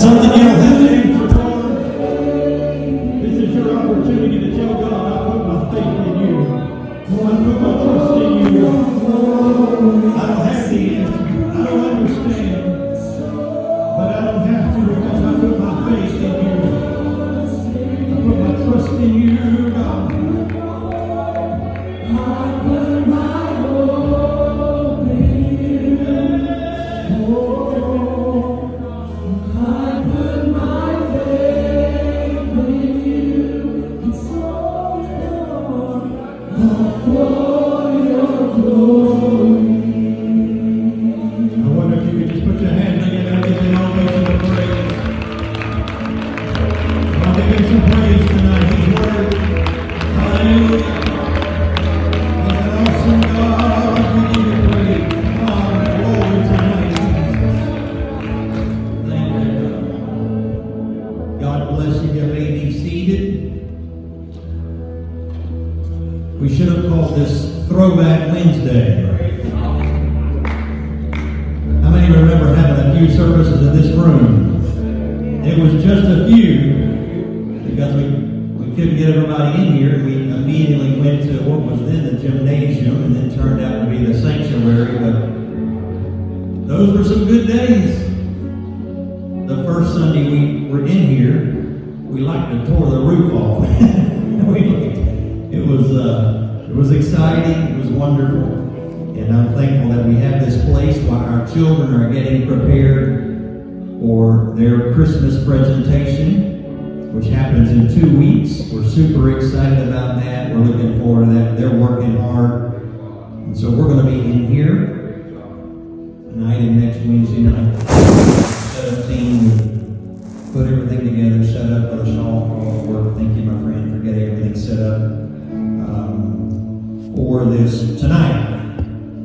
Something you to tore the roof off. It was uh, it was exciting. It was wonderful. And I'm thankful that we have this place while our children are getting prepared for their Christmas presentation, which happens in two weeks. We're super excited about that. We're looking forward to that. They're working hard. And so we're going to be in here tonight and next Wednesday night. Set up team, put everything together, set up a shawl for all the work. Thank you, my friend, for getting everything set up um, for this tonight.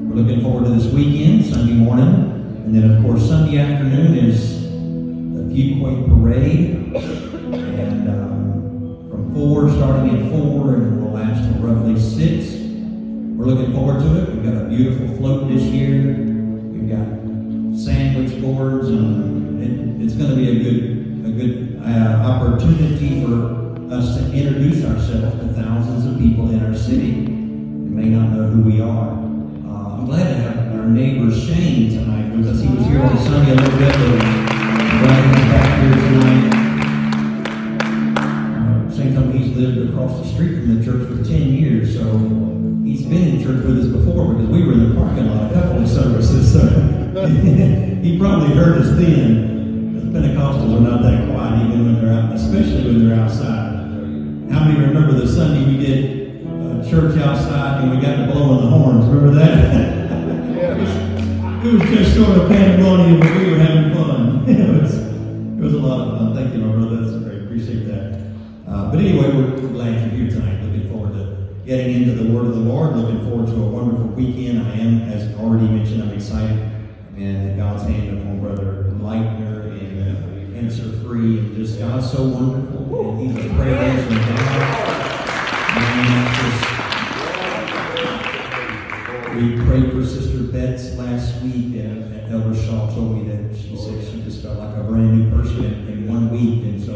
We're looking forward to this weekend, Sunday morning. And then, of course, Sunday afternoon is the Fuquay Parade. And um, from 4, starting at 4, and will last till roughly 6. We're looking forward to it. We've got a beautiful float this year. We've got sandwich boards, and it, it's going to be a good a good uh, opportunity for us to introduce ourselves to thousands of people in our city who may not know who we are. Uh, I'm glad to have our neighbor Shane tonight with us. He was here on Sunday a little bit, but he's back here tonight. Uh, Same time he's lived across the street from the church for 10 years, so he's been in church with us before because we were in the parking lot a couple of services. So he probably heard us then. Pentecostals are not that quiet even when they're out, especially when they're outside. How many remember the Sunday we did uh, church outside and we got to blowing the horns? Remember that? it was just sort of pandemonium, but we were having fun. it was it was a lot of fun. Thank you, my brother. That's great. Appreciate that. Uh, but anyway, we're, glad you're here tonight. Looking forward to getting into the Word of the Lord. Looking forward to a wonderful weekend. I am, as already mentioned, I'm excited. And God's hand upon Brother Leitner and uh, Cancer Free. And just God's so wonderful. And He's a prayer. We prayed for Sister Betts last week, and and Elder Shaw told me that she said she just felt like a brand new person in, in one week. And so,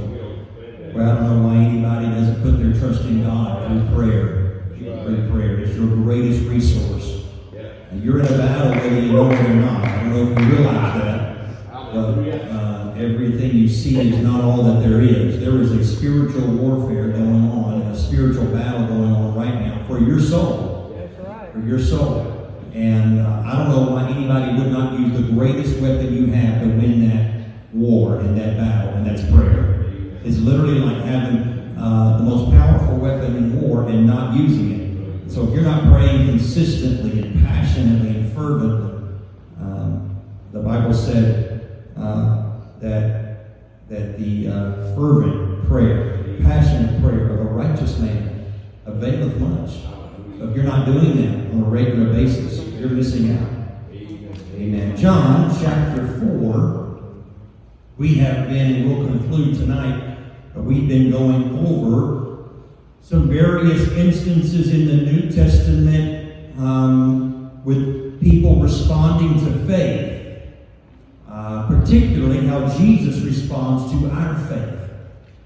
well, I don't know why anybody doesn't put their trust in God through prayer. Through prayer. is your greatest resource. And you're in a battle whether you know it or not. I don't know if you realize that. But uh, everything you see is not all that there is. There is a spiritual warfare going on, and a spiritual battle going on right now for your soul. For your soul. And uh, I don't know why anybody would not use the greatest weapon you have to win that war and that battle, and that's prayer. It's literally like having uh, the most powerful weapon in war and not using it. So if you're not praying consistently and passionately and fervently, um, the Bible said uh, that that the uh, fervent prayer, passionate prayer of a righteous man availeth much. If you're not doing that on a regular basis, you're missing out. Amen. John chapter 4, we have been, we'll conclude tonight, but we've been going over some various instances in the New Testament um, with people responding to faith. Uh, particularly how Jesus responds to our faith.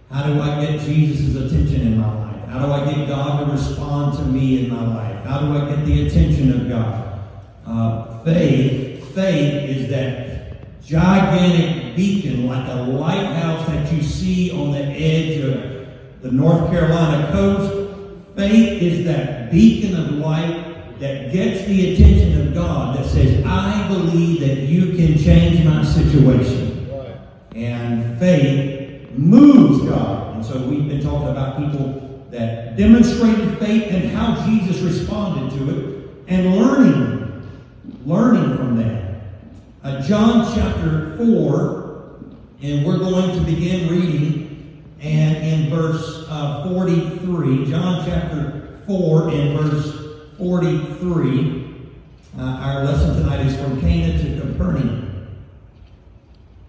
How do I get Jesus' attention in my life? How do I get God to respond to me in my life? How do I get the attention of God? Uh, faith, faith is that gigantic beacon, like a lighthouse that you see on the edge of the North Carolina coast. Faith is that beacon of light that gets the attention of God that says, I believe that you can change my situation. Right. And faith moves God. And so we've been talking about people that demonstrated faith and how Jesus responded to it and learning, learning from that. Uh, John chapter 4, and we're going to begin reading and in verse uh, 43, John chapter 4 and verse 43. Uh, our lesson tonight is from Cana to Capernaum.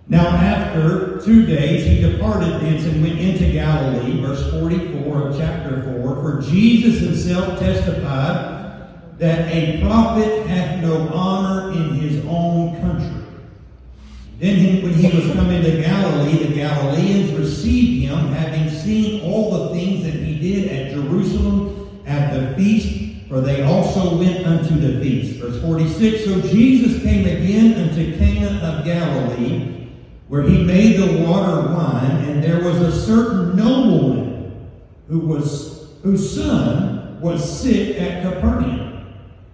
Now, after two days, he departed thence and went into Galilee, verse 44 of chapter 4. For Jesus himself testified that a prophet hath no honor in his own country. Then, when he was come into Galilee, the Galileans received him, having seen all the things that he did at Jerusalem at the feast for they also went unto the feast. Verse 46 So Jesus came again unto Cana of Galilee, where he made the water wine, and there was a certain nobleman who was whose son was sick at Capernaum.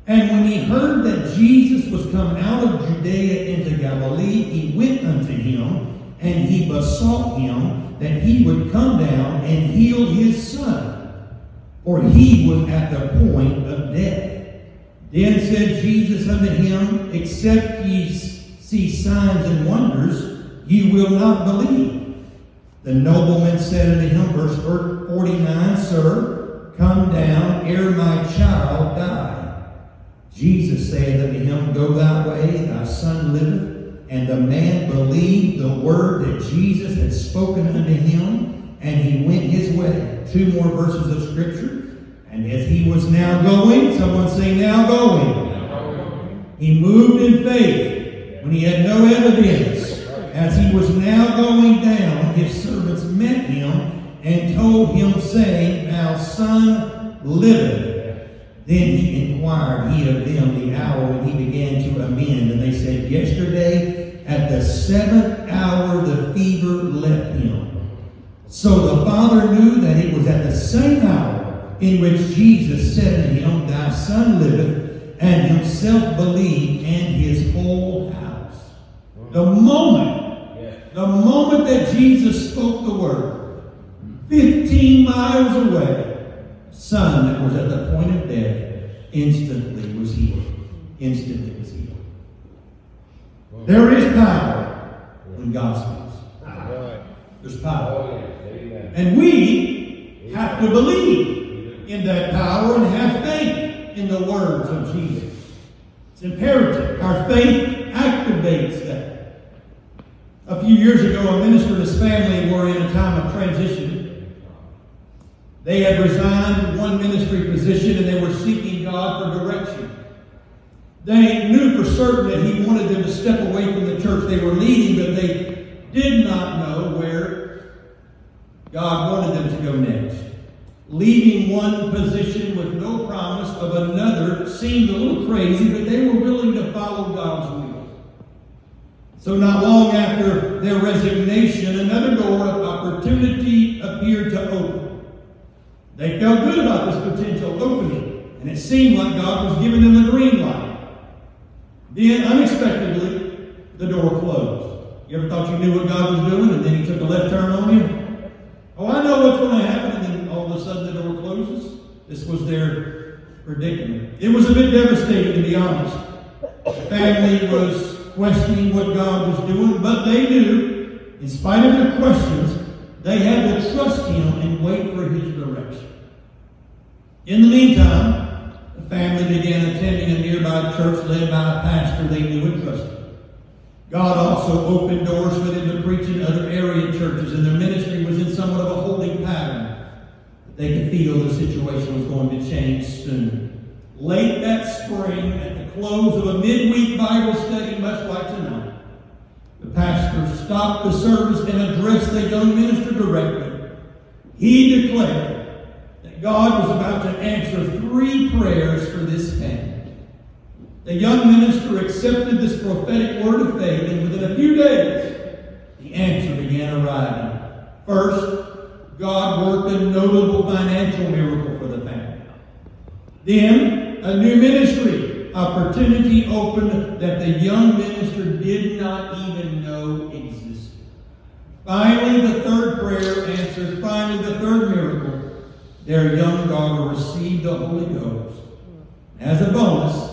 And when he heard that Jesus was come out of Judea into Galilee, he went unto him, and he besought him that he would come down and heal his son for he was at the point of death. Then said Jesus unto him, Except ye see signs and wonders, ye will not believe. The nobleman said unto him, verse 49, Sir, come down ere my child die. Jesus said unto him, Go thy way, thy son liveth. And the man believed the word that Jesus had spoken unto him, and he went his way two more verses of Scripture. And as he was now going, someone say, now going. He moved in faith when he had no evidence. As he was now going down, his servants met him and told him, saying, Our son liveth. Then he inquired he of them the hour when he began to amend. And they said, Yesterday at the seventh hour the fever left. So the father knew that it was at the same hour in which Jesus said to him, Thy son liveth, and himself believed, and his whole house. The moment, the moment that Jesus spoke the word, 15 miles away, son that was at the point of death instantly was healed. Instantly was healed. There is power when God speaks. There's power. Oh, And we have to believe in that power and have faith in the words of Jesus. It's imperative. Our faith activates that. A few years ago, a minister and his family were in a time of transition. They had resigned one ministry position and they were seeking God for direction. They knew for certain that He wanted them to step away from the church they were leading, but they did not know where God wanted them to go next. Leaving one position with no promise of another seemed a little crazy, but they were willing to follow God's will. So, not long after their resignation, another door of opportunity appeared to open. They felt good about this potential opening, and it seemed like God was giving them the green light. Then, unexpectedly, the door closed. You ever thought you knew what God was doing, and then He took a left turn on you? Oh, I know what's going to happen, and then all of a sudden the door closes. This was their predicament. It was a bit devastating, to be honest. The family was questioning what God was doing, but they knew, in spite of their questions, they had to trust Him and wait for His direction. In the meantime, the family began attending a nearby church led by a pastor they knew and trusted. God also opened doors for them to preach in other area churches, and their ministry was in somewhat of a they could feel the situation was going to change soon. Late that spring, at the close of a midweek Bible study, much like tonight, the pastor stopped the service and addressed the young minister directly. He declared that God was about to answer three prayers for this family. The young minister accepted this prophetic word of faith, and within a few days, the answer began arriving. First, God worked a notable financial miracle for the family. Then, a new ministry opportunity opened that the young minister did not even know existed. Finally, the third prayer answered. Finally, the third miracle. Their young daughter received the Holy Ghost. As a bonus,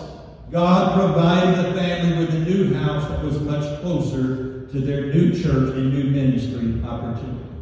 God provided the family with a new house that was much closer to their new church and new ministry opportunity.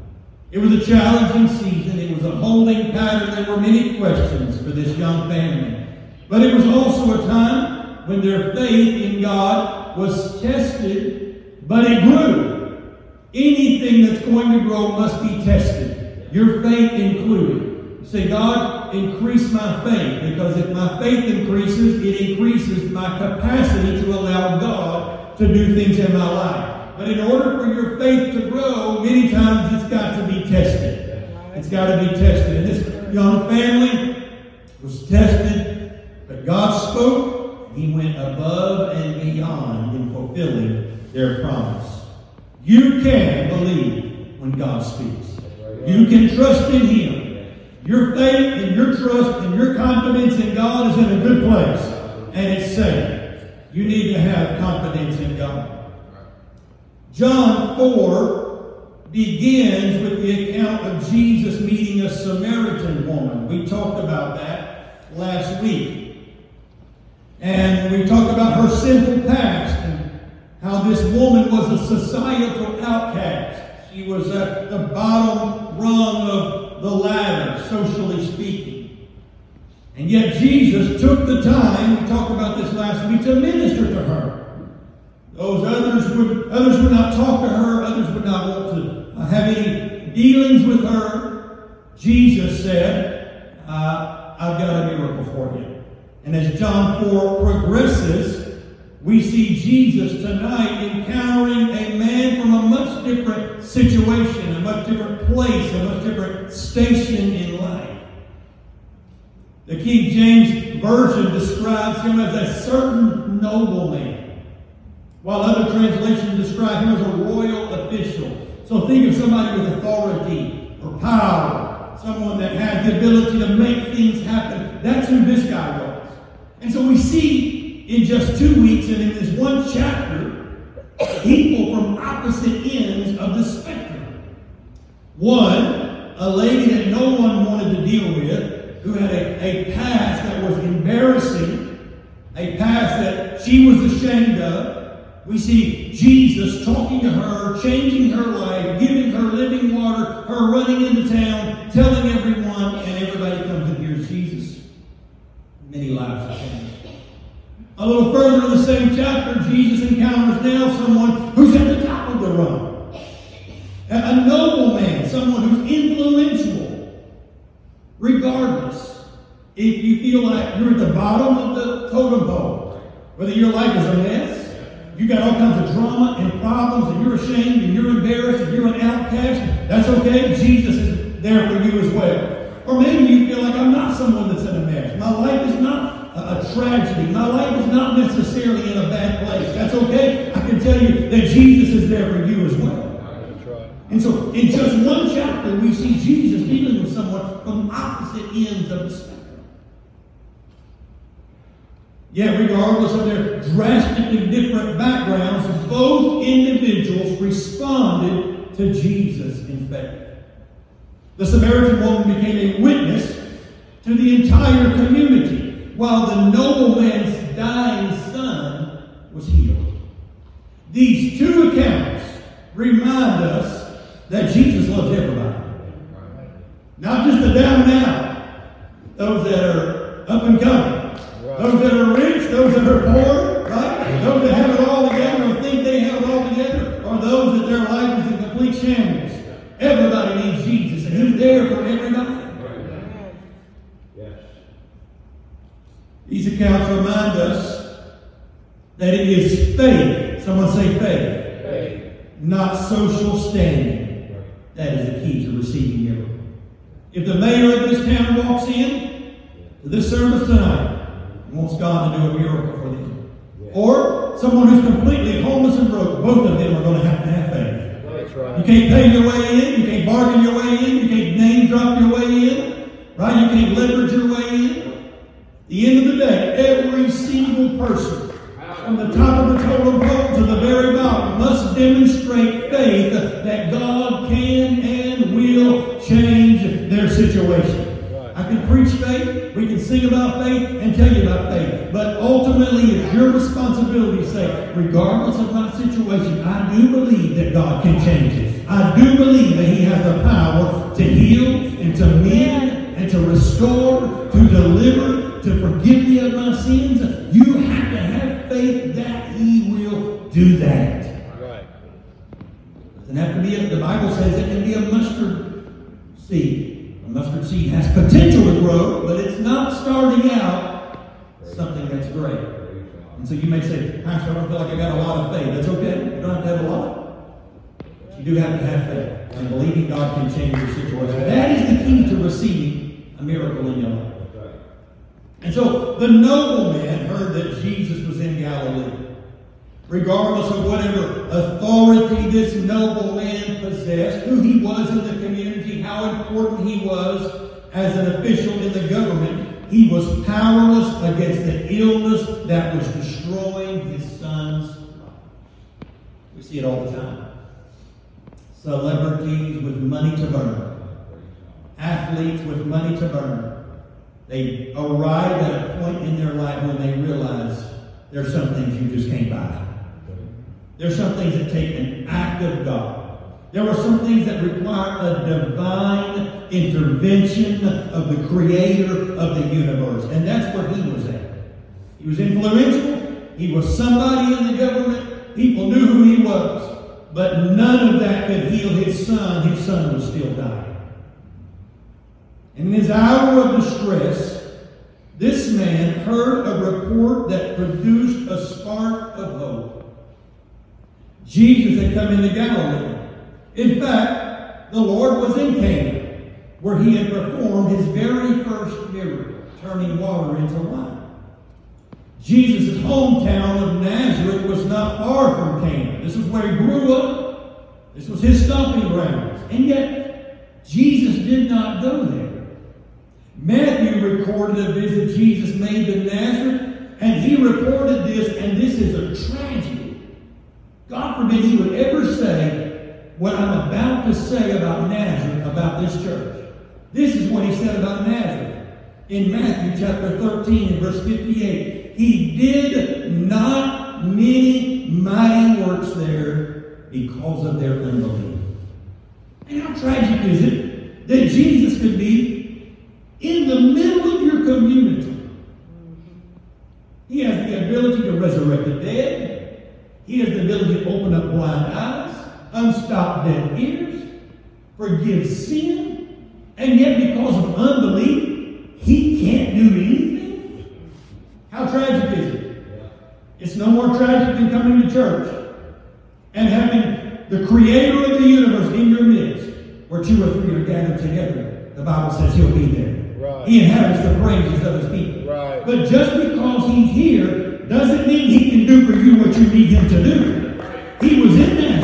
It was a challenging season. It was a holding pattern. There were many questions for this young family. But it was also a time when their faith in God was tested, but it grew. Anything that's going to grow must be tested, your faith included. Say, God, increase my faith, because if my faith increases, it increases my capacity to allow God to do things in my life. But in order for your faith to grow, many times it's got to be tested. It's got to be tested. And this young family was tested, but God spoke. He went above and beyond in fulfilling their promise. You can believe when God speaks. You can trust in Him. Your faith and your trust and your confidence in God is in a good place, and it's safe. You need to have confidence in God. John 4 begins with the account of Jesus meeting a Samaritan woman. We talked about that last week. And we talked about her sinful past and how this woman was a societal outcast. She was at the bottom rung of the ladder, socially speaking. And yet Jesus took the time, we talked about this last week, to minister to her. Those others would others would not talk to her. Others would not want to have any dealings with her. Jesus said, uh, "I've got a miracle for you." And as John four progresses, we see Jesus tonight encountering a man from a much different situation, a much different place, a much different station in life. The King James Version describes him as a certain nobleman while other translations describe him as a royal official. So think of somebody with authority or power, someone that had the ability to make things happen. That's who this guy was. And so we see in just two weeks and in this one chapter, people from opposite ends of the spectrum. One, a lady that no one wanted to deal with, who had a, a past that was embarrassing, a past that she was ashamed of, we see Jesus talking to her, changing her life, giving her living water, her running into town, telling everyone, and everybody comes and hears Jesus. Many lives are changed. A little further in the same chapter, Jesus encounters now someone who's at the top of the rung. A noble man, someone who's influential. Regardless, if you feel like you're at the bottom of the totem pole, whether your life is a mess, you got all kinds of drama and problems, and you're ashamed and you're embarrassed and you're an outcast. That's okay. Jesus is there for you as well. Or maybe you feel like I'm not someone that's in a mess. My life is not a, a tragedy. My life is not necessarily in a bad place. That's okay. I can tell you that Jesus is there for you as well. And so, in just one chapter, we see Jesus dealing with someone from opposite ends of the spectrum. Yet, regardless of their drastically different backgrounds, both individuals responded to Jesus in faith. The Samaritan woman became a witness to the entire community, while the nobleman's dying son was healed. These two accounts remind us that Jesus loves everybody. Not just the down and out, those that are up and coming. Those that are rich, those that are poor, right? Those that have it all together or think they have it all together, are those that their life is in complete shambles. Everybody needs Jesus, and He's there for everybody. Yes. These accounts remind us that it is faith. Someone say faith. faith. not social standing. That is the key to receiving miracle. If the mayor of this town walks in to this service tonight wants God to do a miracle for them, or someone who's completely homeless and broke, both of them are going to have to have faith. That's You can't pay your way in, you can't bargain your way in, you can't name drop your way in, right? You can't leverage your way in. the end of the day, every single person from the top of the totem pole to the very bottom must demonstrate faith that God can and will change their situation. Can preach faith, we can sing about faith and tell you about faith, but ultimately it's your responsibility to say, regardless of my situation, I do believe that God can change it. I do believe that He has the power to heal and to mend and to restore, to deliver, to forgive me of my sins. You have to have faith that He will do that. Right. Doesn't have to be, a, the Bible says it can be a mustard seed. Mustard seed has potential to grow, but it's not starting out something that's great. And so you may say, Pastor, I don't feel like I got a lot of faith. That's okay. You don't have to have a lot. But you do have to have faith and believing God can change your situation. That is the key to receiving a miracle in your life. And so the nobleman heard that Jesus was in Galilee. Regardless of whatever authority this nobleman possessed, who he was in the community, how important he was as an official in the government, he was powerless against the illness that was destroying his son's life. We see it all the time. Celebrities with money to burn, athletes with money to burn. They arrive at a point in their life when they realize there's some things you just can't buy. There's some things that take an act of God. There are some things that require a divine intervention of the creator of the universe. And that's where he was at. He was influential. He was somebody in the government. People knew who he was. But none of that could heal his son. His son was still dying. And in his hour of distress, this man heard a report that produced a spark of hope. Jesus had come into Galilee. In fact, the Lord was in Cana, where he had performed his very first miracle, turning water into wine. Jesus' hometown of Nazareth was not far from Cana. This is where he grew up. This was his stomping grounds. And yet, Jesus did not go there. Matthew recorded a visit Jesus made to Nazareth, and he reported this, and this is a tragedy. God forbid he would ever say what I'm about to say about Nazareth, about this church. This is what he said about Nazareth. In Matthew chapter 13 and verse 58, he did not many mighty works there because of their unbelief. And how tragic is it that Jesus could be in the middle of your community? He has the ability to resurrect the dead. He has the ability to open up blind eyes, unstop deaf ears, forgive sin, and yet because of unbelief, he can't do anything. How tragic is it? It's no more tragic than coming to church and having the creator of the universe in your midst, where two or three are gathered together. The Bible says he'll be there. Right. He inhabits the praises of his people. Right. But just because he's here doesn't mean he can do for you what you need him to do. He was in Nazareth,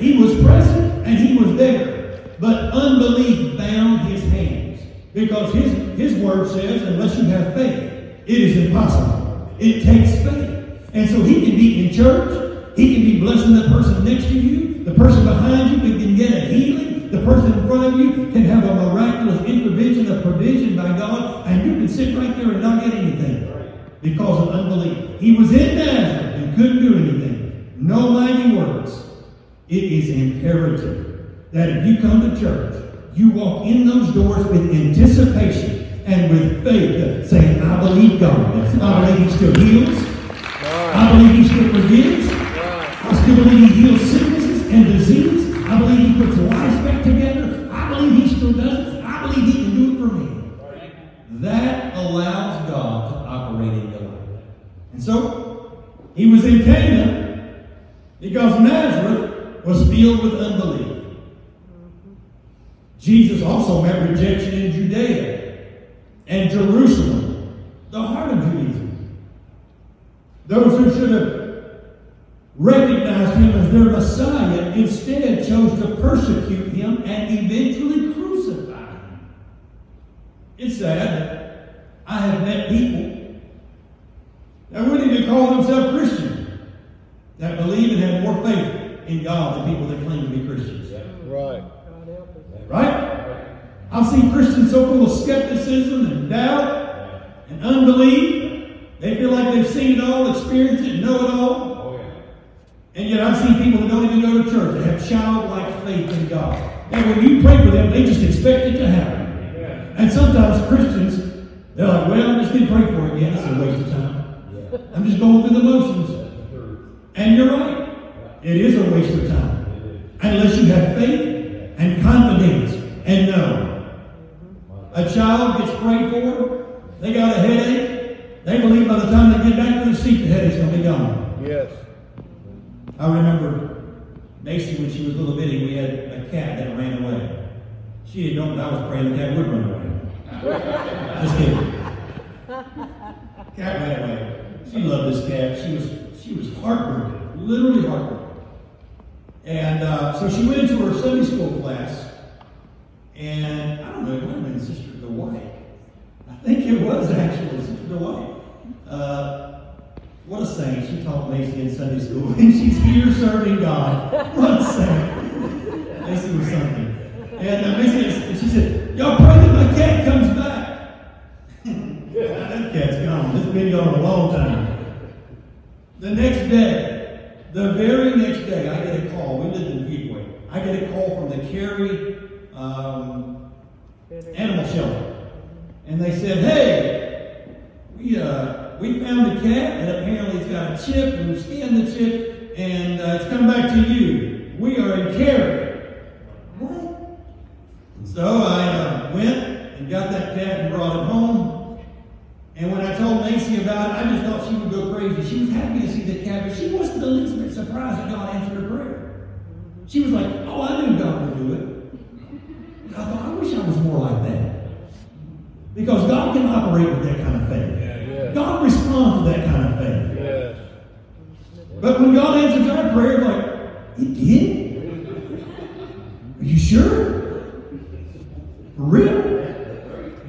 he was present, and he was there. But unbelief bound his hands. Because his, his word says, unless you have faith, it is impossible. It takes faith. And so he can be in church, he can be blessing the person next to you, the person behind you can get a healing, the person in front of you can have a miraculous intervention, a provision by God, and you can sit right there and not get anything because of unbelief. He was in Nazareth and couldn't do anything. No mighty works. It is imperative that if you come to church, you walk in those doors with anticipation and with faith, saying, I believe God. I believe He still heals. I believe He still forgives. I still believe He heals sicknesses and disease. I believe He puts lives back together. I believe He still does. I believe He can do it for me. That allows God to operate in your life. And so, He was in Cana because Nazareth was filled with unbelief. Jesus also met rejection in Judea and Jerusalem, the heart of Judaism. Those who should have recognized him as their Messiah instead chose to persecute him and eventually crucify him. It's sad. I have met people that wouldn't even call themselves Christian that believe and have more faith in God than people that claim to be Christians. Right. Right? I've seen Christians so full of skepticism and doubt and unbelief. They feel like they've seen it all, experienced it, know it all. And yet I've seen people who don't even go to church that have childlike faith in God. And when you pray for them, they just expect it to happen. And sometimes Christians, they're like, well, I'm just going to pray for it again. It's a waste of time. I'm just going through the motions. And you're right. It is a waste of time. Unless you have faith and confidence and know. A child gets prayed for, they got a headache, they believe by the time they get back to the seat, the headache's going to be gone. Yes. I remember Macy when she was a little bitty, we had a cat that ran away. She didn't know that I was praying the cat would run away. Just kidding. Cat ran away. She loved this cat. She was she was heartbroken, literally heartbroken. And uh, so she went into her Sunday school class, and I don't know, it might have been Sister. I think it was actually Sister Dwight. Uh, what a saint. She taught Macy in Sunday school, and she's here serving God. What a saint. Macy was something. And uh, Macy, she said, Y'all pray that my cat comes back. that cat's gone. It's been gone a long time. The next day, the very next day, I get a call. We lived in Peakwood. I get a call from the Cary um, Animal Shelter. And they said, hey, we, uh, we found a cat, and apparently it's got a chip, and we scanned the chip, and uh, it's come back to you. We are in Cary. What? So I uh, went and got that cat and brought it home. And when I told Macy about it, I just thought she would go crazy. She was happy to see the cat, but she wasn't the least bit surprised that God answered her prayer. She was like, oh, I knew God would do it. I thought, I wish I was more like that. Because God can operate with that kind of faith. God responds to that kind of faith. But when God answers our prayer, like, He did? Are you sure? For real?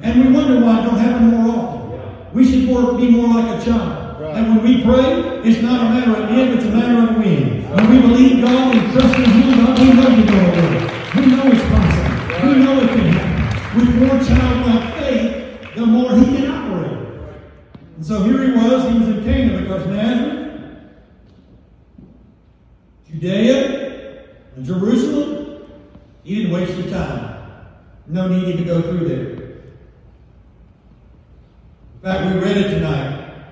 And we wonder why it don't happen more often. We should more, be more like a child. Right. And when we pray, it's not a matter of if, it's a matter of when. When we believe God and trust in Him, God, we know you will. We know it's possible. We know it can happen. With more childlike faith, the more He can operate. And so here he was. He was in Cana because Nazareth, Judea, and Jerusalem, he didn't waste the time. No need to go through there. In fact, we read it tonight.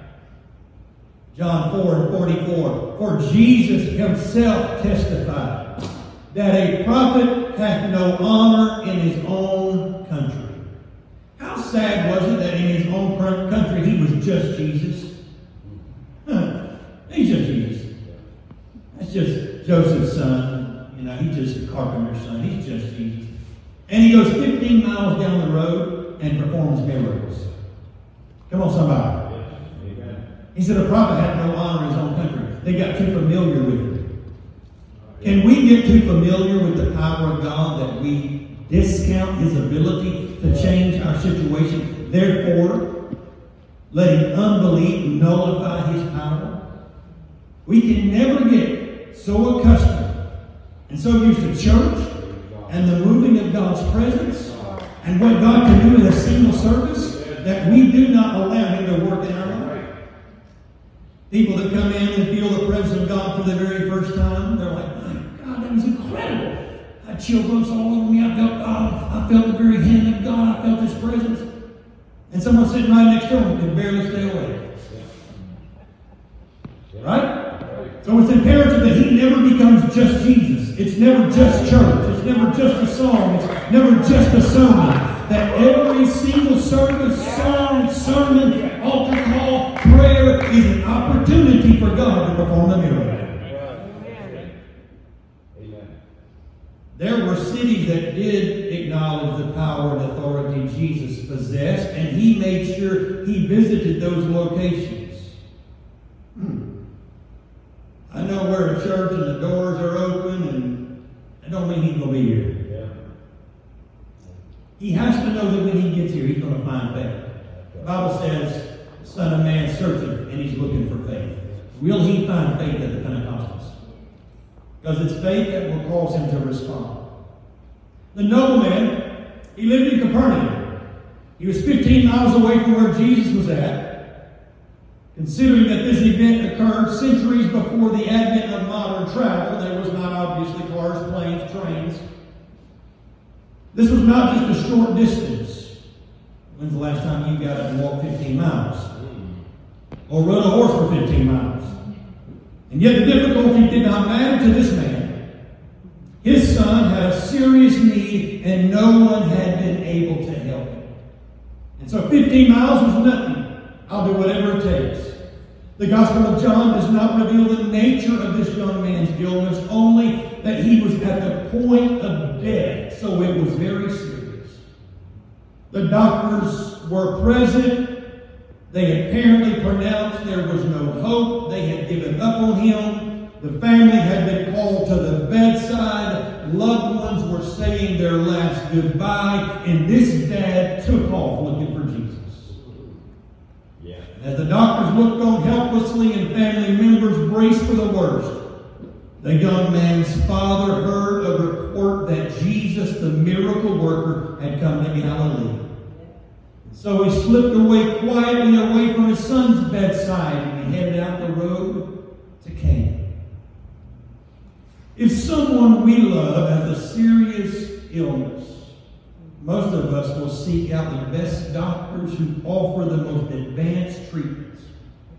John 4 and 44. For Jesus himself testified that a prophet hath no honor in his own country. How sad was it that in his own country he was just Jesus? Huh. He's just Jesus. That's just Joseph's son. You know, he's just a carpenter's son. He's just Jesus. And he goes 15 miles down the road and performs miracles. Come on, somebody. He said a prophet had no honor in his own country. They got too familiar with him. Can we get too familiar with the power of God that we discount his ability to change our situation? Therefore, letting unbelief nullify his power? We can never get so accustomed and so used to church and the moving of God's presence and what God can do in a single service that we do not allow Him to work in our life. People that come in and feel the presence of God for the very first time, they're like, my God, that was incredible. I chill bumps all over me. I felt God. I felt the very hand of God. I felt His presence. And someone sitting right next to him can barely stay awake. Right? So it's imperative that he never becomes just Jesus. It's never just church. It's never just a song. It's never just a sermon that every single service, song, sermon, altar call, prayer is an opportunity for God to perform a miracle. There were cities that did acknowledge the power and authority Jesus possessed, and he made sure he visited those locations. Hmm. I know we're a church and the doors are open, and that don't mean he's going to be here. He has to know that when he gets here, he's going to find faith. The Bible says, the Son of Man searching, and he's looking for faith. Will he find faith at the Pentecostals? Because it's faith that will cause him to respond. The nobleman, he lived in Capernaum. He was 15 miles away from where Jesus was at. Considering that this event occurred centuries before the advent of modern travel, there was not obviously cars, planes, trains. This was not just a short distance. When's the last time you got up and walked 15 miles? Hmm. Or rode a horse for 15 miles? And yet the difficulty did not matter to this man. His son had a serious need and no one had been able to help him. And so 15 miles was nothing. I'll do whatever it takes. The Gospel of John does not reveal the nature of this young man's illness, only that he was at the point of death. So it was very serious. The doctors were present. They apparently pronounced there was no hope. They had given up on him. The family had been called to the bedside. Loved ones were saying their last goodbye. And this dad took off looking for Jesus. Yeah. As the doctors looked on helplessly and family members braced for the worst, the young man's father heard a report that Jesus, the miracle worker, had come to Galilee. So he slipped away quietly away from his son's bedside and he headed out the road to Cana. If someone we love has a serious illness, most of us will seek out the best doctors who offer the most advanced treatments.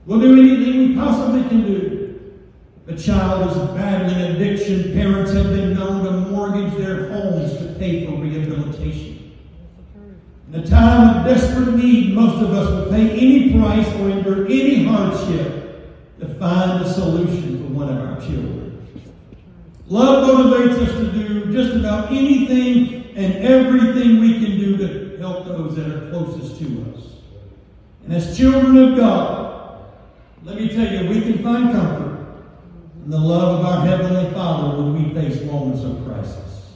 We'll do anything we possibly can do a child is battling addiction. Parents have been known to mortgage their homes to pay for rehabilitation. In a time of desperate need, most of us will pay any price or endure any hardship to find a solution for one of our children. Love motivates us to do just about anything and everything we can do to help those that are closest to us. And as children of God, let me tell you, we can find comfort and the love of our Heavenly Father when we face moments of crisis.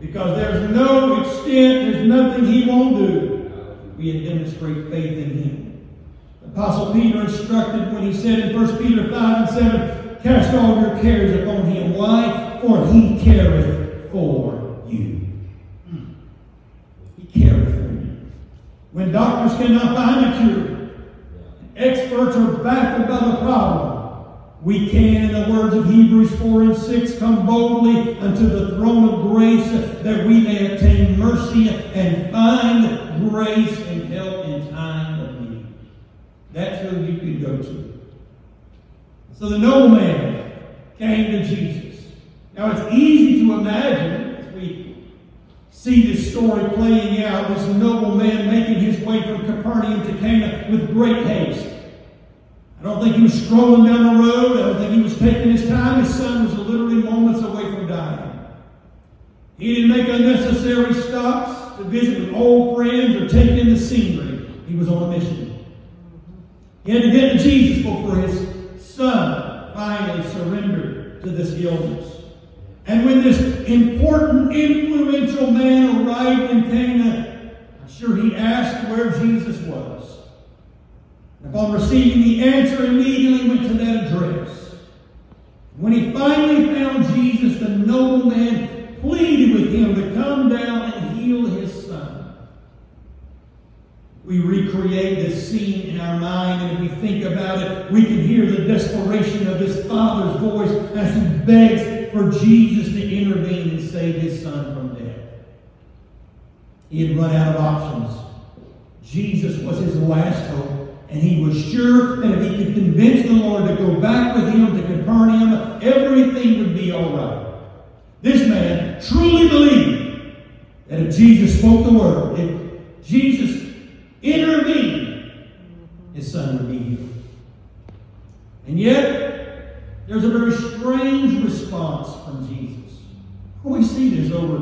Because there's no extent, there's nothing He won't do. We demonstrate faith in Him. Apostle Peter instructed when he said in 1 Peter 5 and 7, Cast all your cares upon Him. Why? For He careth for you. He careth for you. When doctors cannot find a cure, experts are baffled by the problem, we can, in the words of Hebrews 4 and 6, come boldly unto the throne of grace that we may obtain mercy and find grace and help in time of need. That's who you can go to. So the nobleman came to Jesus. Now it's easy to imagine as we see this story playing out, this nobleman making his way from Capernaum to Cana with great haste. I don't think he was strolling down the road. I don't think he was taking his time. His son was literally moments away from dying. He didn't make unnecessary stops to visit with old friends or take in the scenery. He was on a mission. He had to get to Jesus before his son finally surrendered to this illness. And when this important, influential man arrived in Cana, I'm sure he asked where Jesus was. Upon receiving the answer, immediately went to that address. When he finally found Jesus, the nobleman pleaded with him to come down and heal his son. We recreate this scene in our mind, and if we think about it, we can hear the desperation of this father's voice as he begs for Jesus to intervene and save his son from death. He had run out of options. Jesus was his last hope. And he was sure that if he could convince the Lord to go back with him to Capernaum, everything would be all right. This man truly believed that if Jesus spoke the word, if Jesus intervened, his son would be healed. And yet, there's a very strange response from Jesus. We see this over,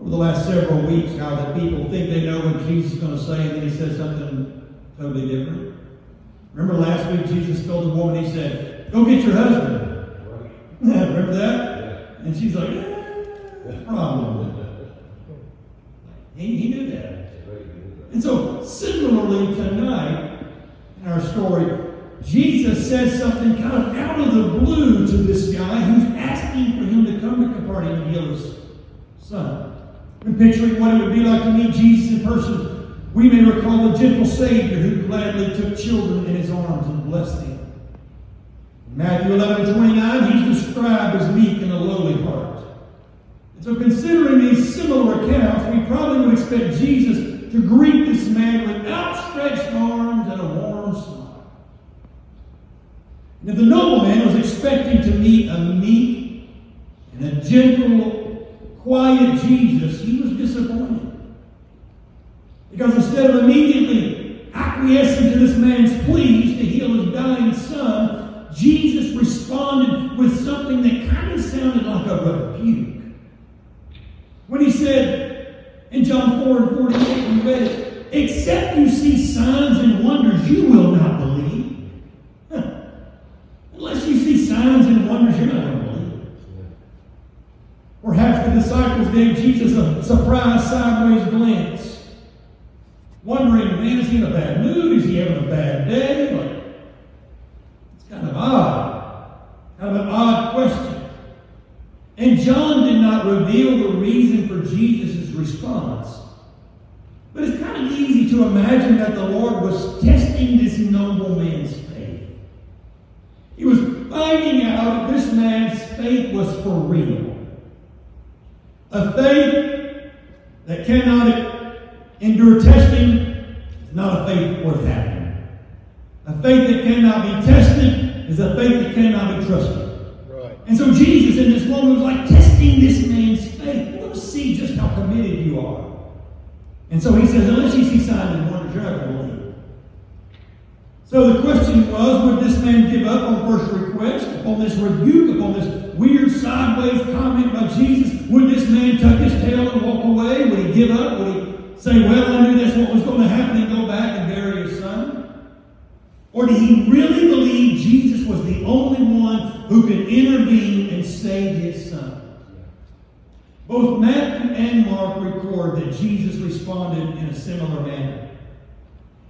over the last several weeks, how that people think they know what Jesus is going to say, and then he says something totally different. Remember last week Jesus told the woman, he said, Go get your husband. Remember that? And she's like, eh, problem. He, he knew that. And so, similarly tonight, in our story, Jesus says something kind of out of the blue to this guy who's asking for him to come to Capernaum and heal his son. And picturing what it would be like to meet Jesus in person, we may recall the gentle Savior who gladly took children in his arms and blessed them. In Matthew 11 29, he's described as meek and a lowly heart. And so, considering these similar accounts, we probably would expect Jesus to greet this man with outstretched arms and a warm smile. And if the nobleman was expecting to meet a meek and a gentle, quiet Jesus, he. Because instead of immediately acquiescing to this man's pleas to heal his dying son, Jesus responded with something that kind of sounded like a rebuke. When he said in John 4 and 48, we read it, except you see signs and wonders, you will not believe. Unless you see signs and wonders, you're not going to believe. Perhaps the disciples gave Jesus a surprise sideways glance, wondering, man, is he in a bad mood? Is he having a bad day? Like, it's kind of odd. Kind of an odd question. And John did not reveal the reason for Jesus' response. But it's kind of easy to imagine that the Lord was testing this noble man's faith. he was finding out if this man's faith was for real. A faith that cannot endure testing is not a faith worth having. A faith that cannot be tested is a faith that cannot be trusted. Right. And so Jesus in this moment was like testing this man's faith. Let's see just how committed you are. And so he says, unless you see signs and wonders, you're not going to believe. So the question was, would this man give up on first request, upon this rebuke, upon this weird sideways comment by Jesus? Would this man tuck his tail and walk away? Would he give up? Would he say, well, I knew that's what was going to happen and go back and bury his son? Or did he really believe Jesus was the only one who could intervene and save his son? Both Matthew and Mark record that Jesus responded in a similar manner.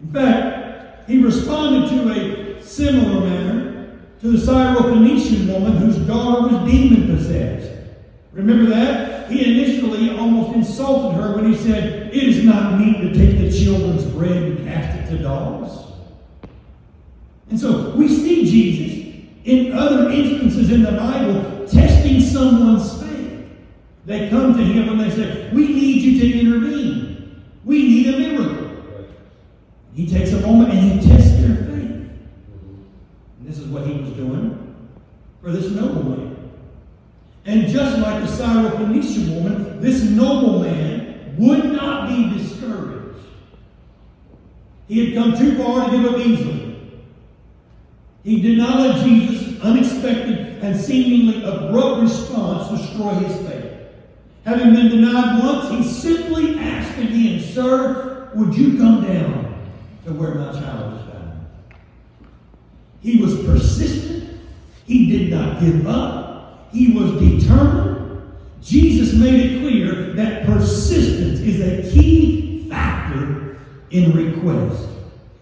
In fact, he responded to a similar manner to the Syrophoenician woman whose daughter was demon possessed. Remember that? He initially almost insulted her when he said, It is not meet to take the children's bread and cast it to dogs. And so we see Jesus in other instances in the Bible testing someone's faith. They come to him and they say, We need you to intervene. We need a miracle. He takes a moment and he tests their faith. And this is what he was doing for this nobleman. And just like the Syrophoenician woman, this nobleman would not be discouraged. He had come too far to give up easily. He did not let Jesus' unexpected and seemingly abrupt response destroy his faith. Having been denied once, he simply asked again, Sir, would you come down to where my child is found. He was persistent. He did not give up. He was determined. Jesus made it clear that persistence is a key factor in request.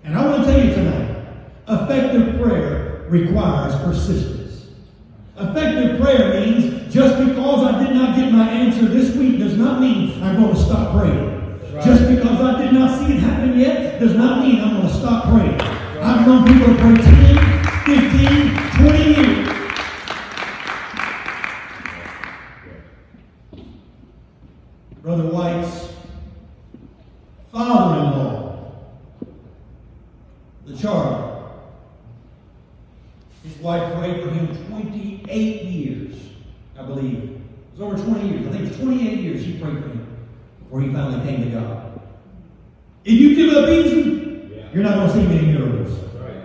And I want to tell you tonight, effective prayer requires persistence. Effective prayer means just because I did not get my answer this week does not mean I'm going to stop praying. Right. Just because I did not see it happen yet does not mean I'm going to stop praying. Right. I've known people to pray 10, 15, 20 years. Brother White's father-in-law, the Charter, his wife prayed for him 28 years, I believe. It was over 20 years. I think it's 28 years she prayed for him before he finally came to God. If you give up easy, yeah. you're not going to see many miracles. Right?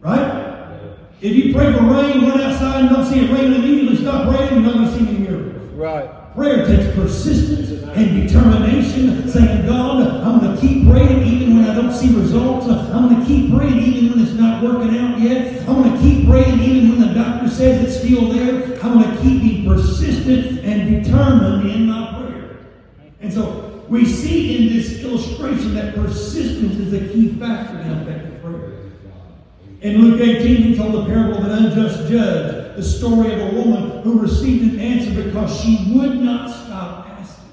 Right? Yeah. If you pray for rain, run outside and don't see it rain immediately, stop praying, you're not going to see any miracles. Right. Prayer takes persistence and determination, saying, God, I'm going to keep praying even when I don't see results. I'm going to keep praying even when it's not working out yet. I'm going to keep praying even when the doctor says it's still there. I'm going to keep being persistent and determined in my prayer. And so we see in this illustration that persistence is a key factor in effective prayer. In Luke 18, he told the parable of an unjust judge, the story of a woman who received an answer because she would not stop asking.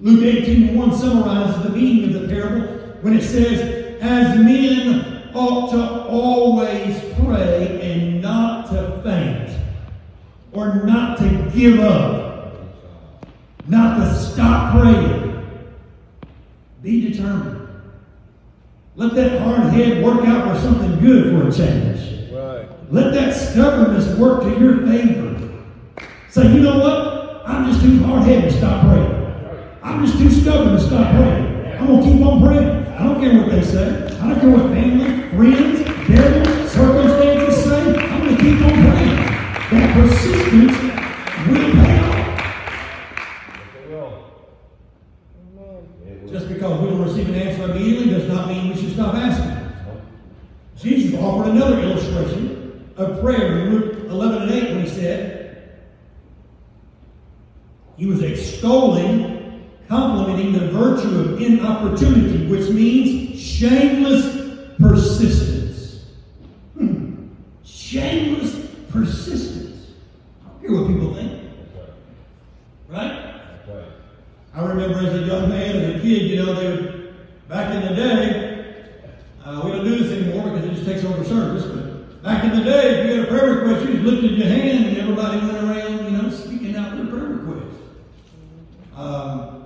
Luke 18 1 summarizes the meaning of the parable when it says, As men ought to always pray and not to faint, or not to give up, not to stop praying. Be determined. Let that hard head work out for something good for a change. Let that stubbornness work to your favor. Say, you know what? I'm just too hard headed to stop praying. I'm just too stubborn to stop praying. I'm going to keep on praying. I don't care what they say. I don't care what family, friends, devil, circumstances say. I'm going to keep on praying. That persistence will pay off. Just because we don't receive an answer immediately does not mean we should stop asking. Jesus offered another prayer in Luke 11 and 8 when he said, he was extolling, complimenting the virtue of importunity, which means shameless persistence. Hmm. Shameless persistence. I don't care what people think. Right? I remember as a young man, and a kid, you know, they would, back in the day, uh, we don't do this anymore because it just takes over service, but back in the day, if you had a prayer request, you just lifted your hand and everybody went around, you know, speaking out their prayer request. Um,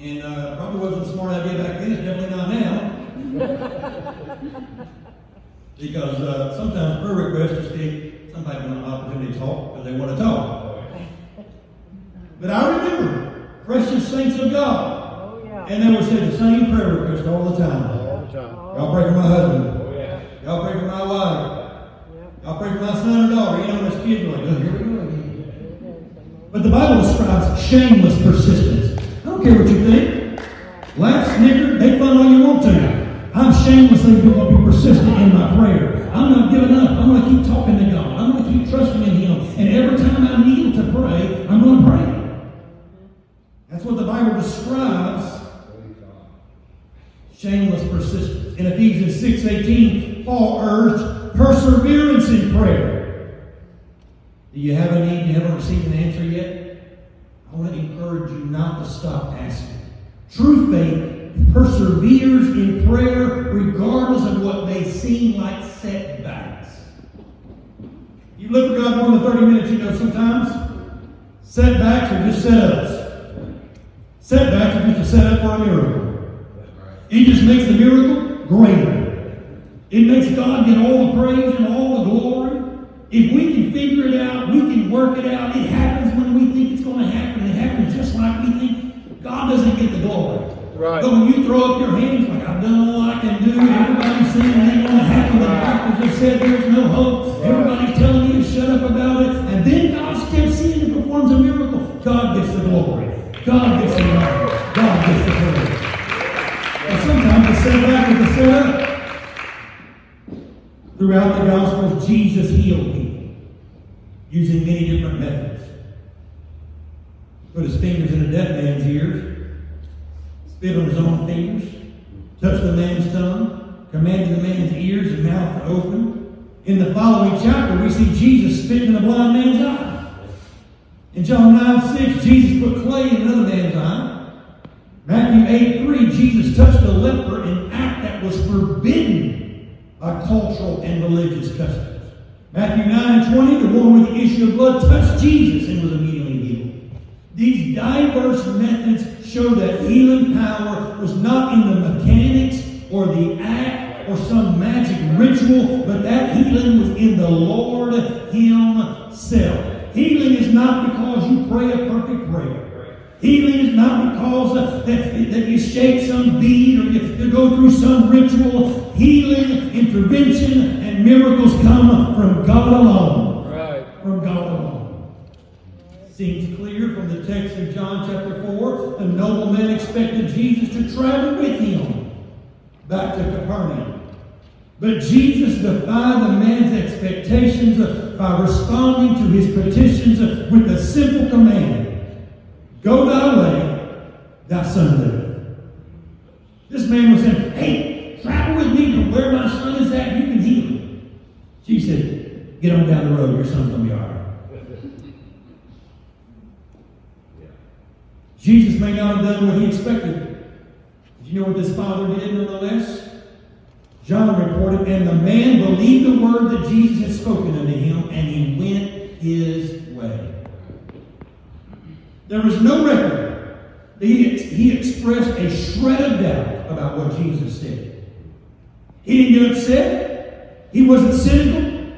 and uh, probably wasn't a smart idea back then, definitely not now. because uh, sometimes prayer requests just give somebody an opportunity to talk because they want to talk. But I remember precious saints of God. Oh, yeah. And they would say the same prayer request all the time. All the time. Y'all pray for my husband. Y'all pray for my wife. Y'all pray for my son or daughter. You know, this kid's like, oh, here we go again. But the Bible describes shameless persistence. I don't care what you think. Laugh, snicker, make fun all you want to. I'm shamelessly going to be persistent in my prayer. I'm not giving up. I'm going to keep talking to God. I'm going to keep trusting in Him. And every time I kneel to pray, I'm going to pray. That's what the Bible describes shameless persistence. In Ephesians 6:18, Paul urged perseverance in prayer. Do you have a need you haven't received an answer yet? I want to encourage you not to stop asking. True faith perseveres in prayer regardless of what may seem like setbacks. You look for God more than 30 minutes, you know sometimes setbacks are just setups. Setbacks are just a setup for a miracle. It just makes the miracle greater. It makes God get all the praise and all the glory. If we can figure it out, we can work it out. It happens when we think it's going to happen. It happens just like we think. God doesn't get the glory. Right. But when you throw up your hands like I've done all I can do, everybody's saying it ain't going to happen. The doctor just said there's no hope. Everybody's telling you to shut up about it. And then God steps in and performs a miracle. God gets the glory. God gets the honor. God gets the praise. Throughout the Gospels, Jesus healed people using many different methods. Put his fingers in a deaf man's ears, spit on his own fingers, touched the man's tongue, commanded the man's ears and mouth to open. In the following chapter, we see Jesus spit in a blind man's eye. In John 9 6, Jesus put clay in another man's eye. Matthew 8 3, Jesus touched a leper, an act that was forbidden by cultural and religious customs. Matthew 9 20, the woman with the issue of blood touched Jesus and was immediately healed. These diverse methods show that healing power was not in the mechanics or the act or some magic ritual, but that healing was in the Lord Himself. Healing is not because you pray a perfect prayer. Healing is not because that, that you shake some bead or you, you go through some ritual. Healing, intervention, and miracles come from God alone. Right. From God alone. seems clear from the text of John chapter 4. The nobleman expected Jesus to travel with him back to Capernaum. But Jesus defied the man's expectations by responding to his petitions with a simple command Go thy way, thy son liveth. This man was saying, Hey, travel with me to where my son is at, you can heal him. Jesus said, Get on down the road, your son's to be all right. Jesus may not have done what he expected. Did you know what this father did nonetheless? John reported, and the man believed the word that Jesus had spoken unto him, and he went his way. There is no record that he, he expressed a shred of doubt about what Jesus said. He didn't get upset. He wasn't cynical.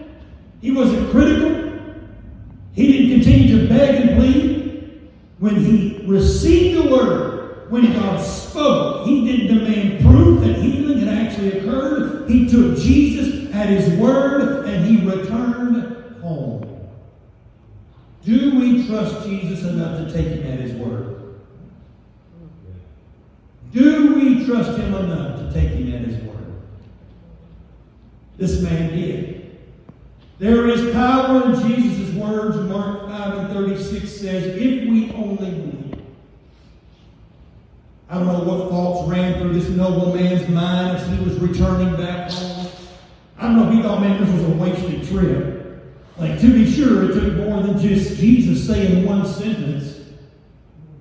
He wasn't critical. He didn't continue to beg and plead. When he received the word, when God spoke, he didn't demand proof that healing had actually occurred. He took Jesus at his word and he returned home. Do we trust Jesus enough to take him at his word? Do we trust him enough to take him at his word? This man did. There is power in Jesus' words. Mark 5 and 36 says, if we only believe. I don't know what thoughts ran through this noble man's mind as he was returning back home. I don't know if he thought, man, this was a wasted trip. Like, to be sure, it took more than just Jesus saying one sentence.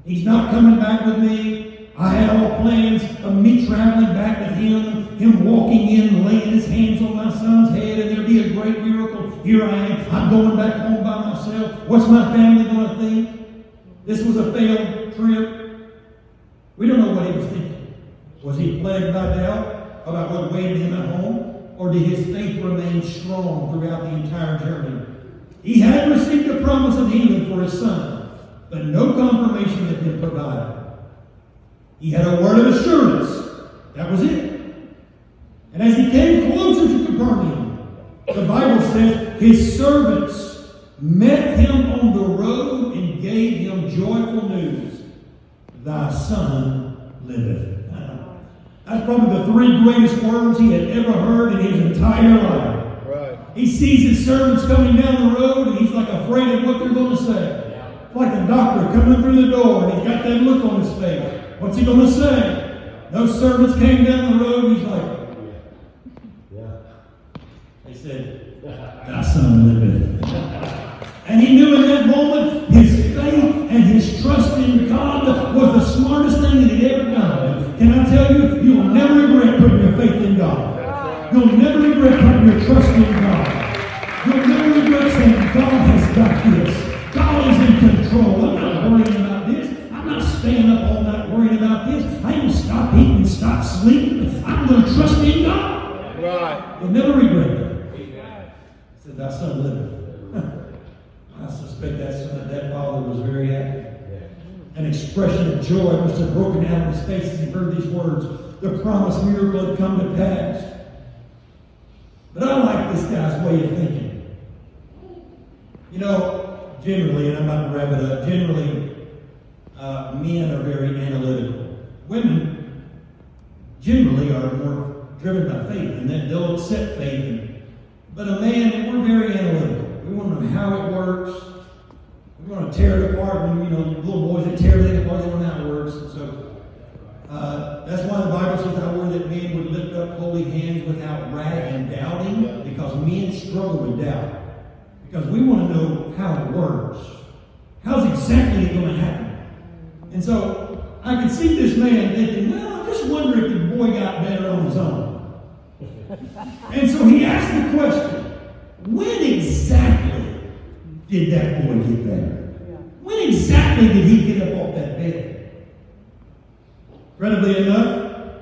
He's not coming back with me. I had all plans of me traveling back with him, him walking in, laying his hands on my son's head, and there'd be a great miracle. Here I am. I'm going back home by myself. What's my family going to think? This was a failed trip. We don't know what he was thinking. Was he plagued by doubt about what awaited him at home? Or did his faith remain strong throughout the entire journey? He had received a promise of healing for his son, but no confirmation had been provided. He had a word of assurance. That was it. And as he came closer to Capernaum, the Bible says his servants met him on the road and gave him joyful news thy son liveth. That's probably the three greatest words he had ever heard in his entire life. He sees his servants coming down the road and he's like afraid of what they're going to say. It's like a doctor coming through the door and he's got that look on his face. What's he going to say? Those servants came down the road and he's like, yeah. They said, Thy son liveth. and he knew in that moment his faith and his trust in God was the smartest thing that he'd ever done. Can I tell you, you'll never regret putting your faith in God. You'll never regret putting your trust in God. About this. I ain't going to stop eating, stop sleeping. I'm going to trust in God. Right. You'll never regret it. Said, Thy son liveth. I suspect that son, of that father was very happy. An expression of joy must have broken out in his face as he heard these words. The promised miracle had come to pass. But I like this guy's way of thinking. You know, generally, and I'm about to wrap it up, generally, uh, men are very analytical. Women generally are more driven by faith, and that they'll accept faith. But a man, we're very analytical. We want to know how it works. We want to tear it apart. When, you know, little boys that tear everything apart, they don't know how it works. And so uh, that's why the Bible says I word that men would lift up holy hands without wrath and doubting, because men struggle with doubt. Because we want to know how it works. How's exactly it going to happen? And so I could see this man thinking, well, I'm just wonder if the boy got better on his own. and so he asked the question, when exactly did that boy get better? When exactly did he get up off that bed? Incredibly enough,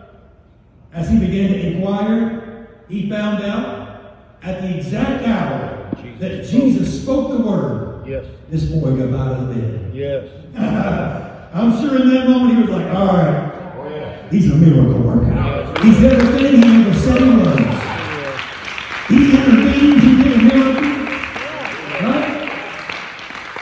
as he began to inquire, he found out at the exact hour Jesus that Jesus spoke the word. Yes. This boy got out of the bed. Yes. I'm sure in that moment he was like, all right, oh, yeah. he's a miracle worker. He's everything he ever said he was. He intervened, he did a miracle. Right?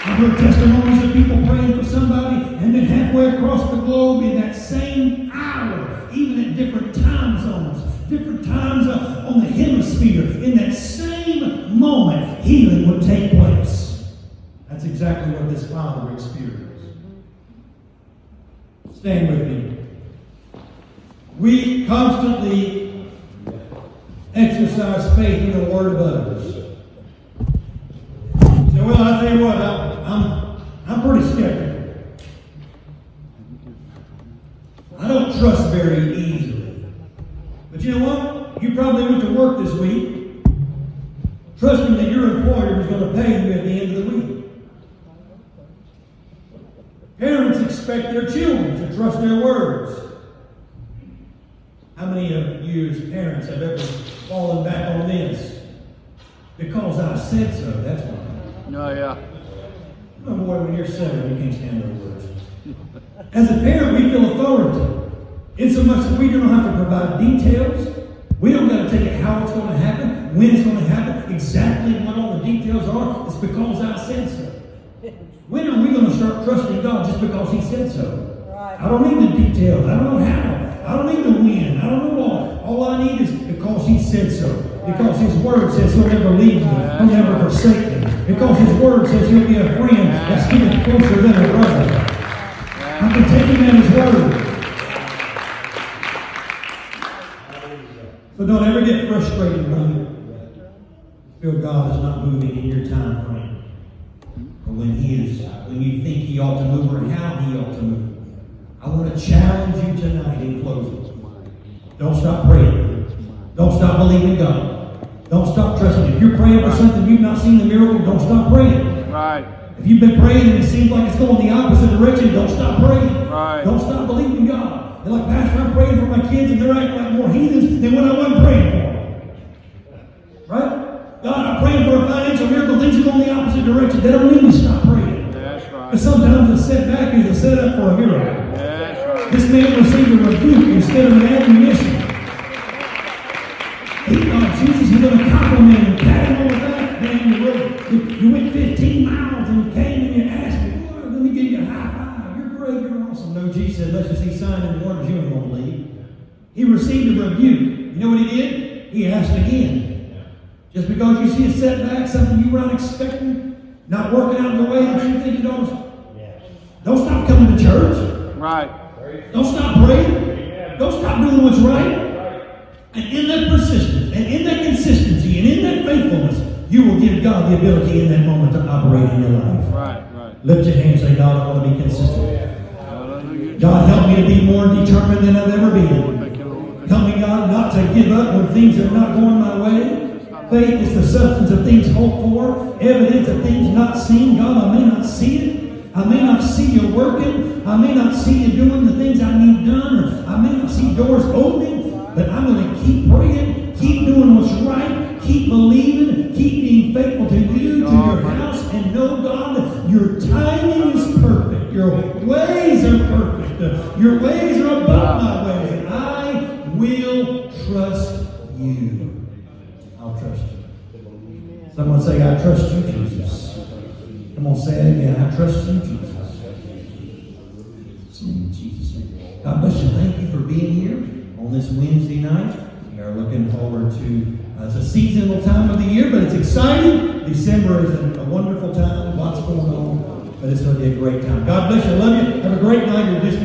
I've heard testimonies of people praying for somebody, and then halfway across the globe in that same hour, even at different time zones, different times on the hemisphere, in that same moment, healing would take place. That's exactly what this father experienced. Stand with me. We constantly exercise faith in the word of others. You say, well, I tell you what, I, I'm, I'm pretty skeptical. I don't trust very easily. But you know what? You probably went to work this week trusting that your employer was going to pay you at the end of the week. Parents expect their children to trust their words. How many of you as parents have ever fallen back on this? Because I said so, that's why. No, yeah. Oh boy, when you're seven, you can't stand those words. As a parent, we feel authority. In so much that we don't have to provide details. We don't got to take it how it's going to happen, when it's going to happen, exactly what all the details are. It's because I said so. When are we going to start trusting God just because He said so? Right. I don't need the details. I don't know how. I don't need the when. I don't know what. All I need is because He said so. Because His Word says He'll never leave me. He'll never forsake me. Because His Word says He'll be a friend that's getting closer than a brother. I can take Him at His Word. So don't ever get frustrated when you feel God is not moving in your time frame. When He is, when you think He ought to move or how He ought to move. I want to challenge you tonight in closing. Don't stop praying. Don't stop believing God. Don't stop trusting. If you're praying for something you've not seen the miracle, don't stop praying. Right. If you've been praying and it seems like it's going the opposite direction, don't stop praying. Right. Don't stop believing God. They're like, Pastor, I'm praying for my kids and they're acting like more heathens than when I wasn't praying for. Right? God, I'm praying for a financial miracle. Things are going the opposite direction. That don't mean to stop praying. That's right. But sometimes a setback is a setup for a miracle. That's right. This man received a rebuke instead of an admonition. He thought Jesus was going to compliment him, pat him on the back. Man, you, went- you, you went 15 miles and you came and you asked me, Boy, let me give you a high five. You're great, you're awesome. No, Jesus said, let's just see signs and wonders. You ain't going to believe. He received a rebuke. You know what he did? He asked again. Just because you see a setback, something you weren't expecting, not working out in the way that you think it ought to. Don't stop coming to church. Right. Don't stop praying. Don't stop doing what's right. And in that persistence, and in that consistency, and in that faithfulness, you will give God the ability in that moment to operate in your life. Right. Right. Lift your hands and say, God, I want to be consistent. Hallelujah. God, help me to be more determined than I've ever been. Thank you, Help me, God, not to give up when things are not going my way. Faith is the substance of things hoped for, evidence of things not seen. God, I may not see it. I may not see you working. I may not see you doing the things I need done, or I may not see doors opening, but I'm going to keep praying, keep doing what's right, keep believing, keep being faithful to you, to your house, and know, God, your timing is perfect. Your ways are perfect. Your ways are above my ways, and I will trust you. Someone say, I trust you, Jesus. Come on, say it again. I trust you, Jesus. In Jesus' name. God bless you. Thank you for being here on this Wednesday night. We are looking forward to uh, it's a seasonal time of the year, but it's exciting. December is a, a wonderful time. Lots going on, but it's going to be a great time. God bless you. Love you. Have a great night. You're dismissed.